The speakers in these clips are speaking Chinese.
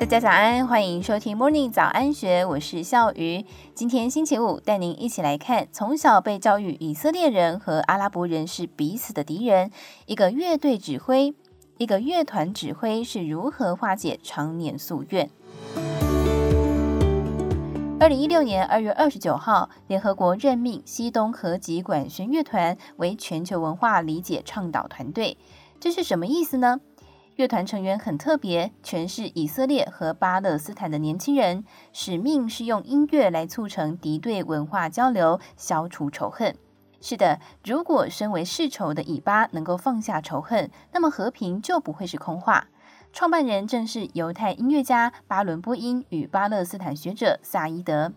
大家早安，欢迎收听 Morning 早安学，我是笑鱼。今天星期五，带您一起来看从小被教育以色列人和阿拉伯人是彼此的敌人，一个乐队指挥，一个乐团指挥是如何化解常年夙怨。二零一六年二月二十九号，联合国任命西东合集管弦乐团为全球文化理解倡导团队，这是什么意思呢？乐团成员很特别，全是以色列和巴勒斯坦的年轻人，使命是用音乐来促成敌对文化交流，消除仇恨。是的，如果身为世仇的以巴能够放下仇恨，那么和平就不会是空话。创办人正是犹太音乐家巴伦波因与巴勒斯坦学者萨伊德。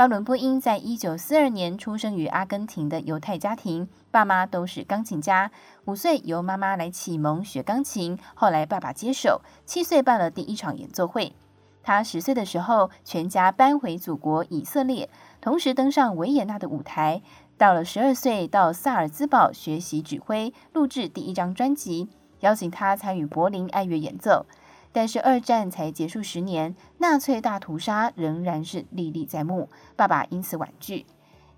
巴伦波因在一九四二年出生于阿根廷的犹太家庭，爸妈都是钢琴家。五岁由妈妈来启蒙学钢琴，后来爸爸接手。七岁办了第一场演奏会。他十岁的时候，全家搬回祖国以色列，同时登上维也纳的舞台。到了十二岁，到萨尔兹堡学习指挥，录制第一张专辑，邀请他参与柏林爱乐演奏。但是二战才结束十年，纳粹大屠杀仍然是历历在目，爸爸因此婉拒。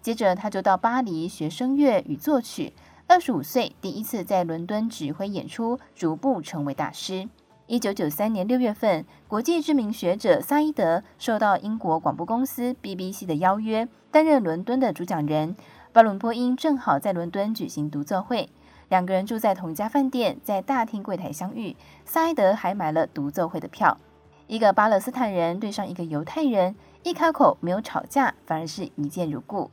接着他就到巴黎学声乐与作曲，二十五岁第一次在伦敦指挥演出，逐步成为大师。一九九三年六月份，国际知名学者萨伊德受到英国广播公司 BBC 的邀约，担任伦敦的主讲人。巴伦波因正好在伦敦举行独奏会。两个人住在同一家饭店，在大厅柜台相遇。萨伊德还买了独奏会的票。一个巴勒斯坦人对上一个犹太人，一开口没有吵架，反而是一见如故。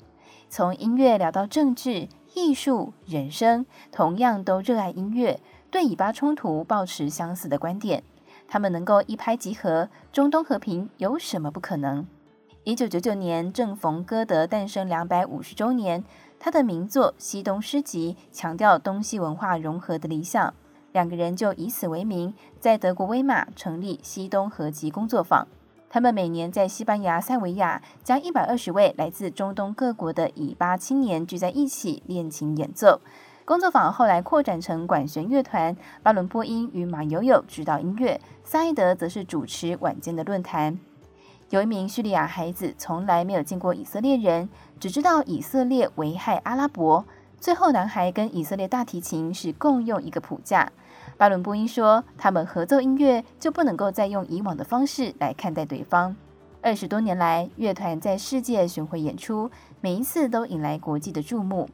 从音乐聊到政治、艺术、人生，同样都热爱音乐，对以巴冲突抱持相似的观点。他们能够一拍即合，中东和平有什么不可能？一九九九年正逢歌德诞生两百五十周年。他的名作《西东诗集》强调东西文化融合的理想，两个人就以此为名，在德国威玛成立西东合集工作坊。他们每年在西班牙塞维亚将一百二十位来自中东各国的以巴青年聚在一起练琴演奏。工作坊后来扩展成管弦乐团，巴伦波因与马友友指导音乐，萨伊德则是主持晚间的论坛。有一名叙利亚孩子从来没有见过以色列人，只知道以色列危害阿拉伯。最后，男孩跟以色列大提琴是共用一个谱架。巴伦波因说，他们合奏音乐就不能够再用以往的方式来看待对方。二十多年来，乐团在世界巡回演出，每一次都引来国际的注目。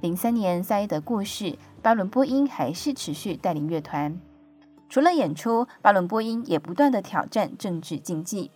零三年萨伊德过世，巴伦波因还是持续带领乐团。除了演出，巴伦波因也不断地挑战政治禁忌。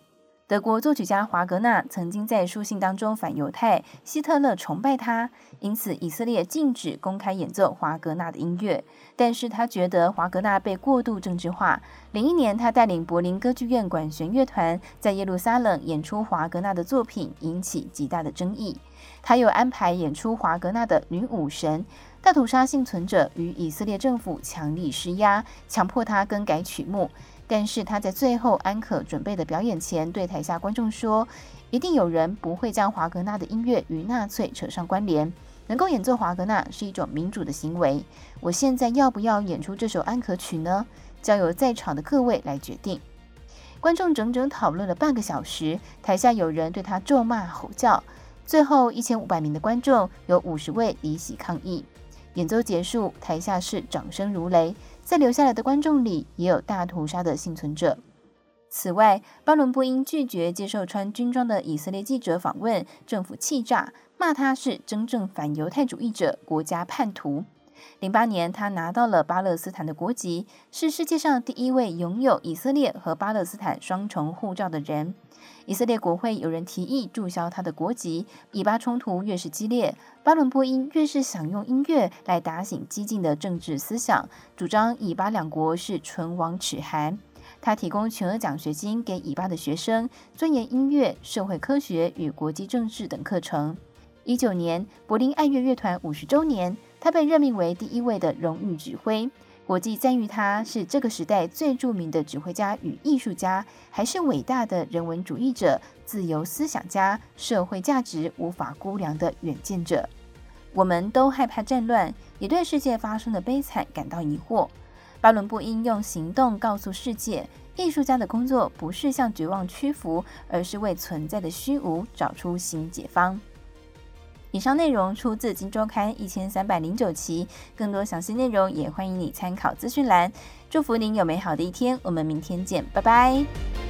德国作曲家华格纳曾经在书信当中反犹太，希特勒崇拜他，因此以色列禁止公开演奏华格纳的音乐。但是他觉得华格纳被过度政治化。零一年，他带领柏林歌剧院管弦乐团在耶路撒冷演出华格纳的作品，引起极大的争议。他又安排演出华格纳的《女武神》。大屠杀幸存者与以色列政府强力施压，强迫他更改曲目。但是他在最后安可准备的表演前，对台下观众说：“一定有人不会将华格纳的音乐与纳粹扯上关联。能够演奏华格纳是一种民主的行为。我现在要不要演出这首安可曲呢？交由在场的各位来决定。”观众整整讨论了半个小时，台下有人对他咒骂吼叫。最后，一千五百名的观众有五十位离席抗议。演奏结束，台下是掌声如雷。在留下来的观众里，也有大屠杀的幸存者。此外，巴伦布因拒绝接受穿军装的以色列记者访问，政府气炸，骂他是真正反犹太主义者、国家叛徒。零八年，他拿到了巴勒斯坦的国籍，是世界上第一位拥有以色列和巴勒斯坦双重护照的人。以色列国会有人提议注销他的国籍。以巴冲突越是激烈，巴伦波因越是想用音乐来打醒激进的政治思想，主张以巴两国是唇亡齿寒。他提供全额奖学金给以巴的学生，钻研音乐、社会科学与国际政治等课程。一九年，柏林爱乐乐团五十周年，他被任命为第一位的荣誉指挥。国际赞誉他是这个时代最著名的指挥家与艺术家，还是伟大的人文主义者、自由思想家、社会价值无法估量的远见者。我们都害怕战乱，也对世界发生的悲惨感到疑惑。巴伦布因用行动告诉世界，艺术家的工作不是向绝望屈服，而是为存在的虚无找出新解方。以上内容出自《金周刊》一千三百零九期，更多详细内容也欢迎你参考资讯栏。祝福您有美好的一天，我们明天见，拜拜。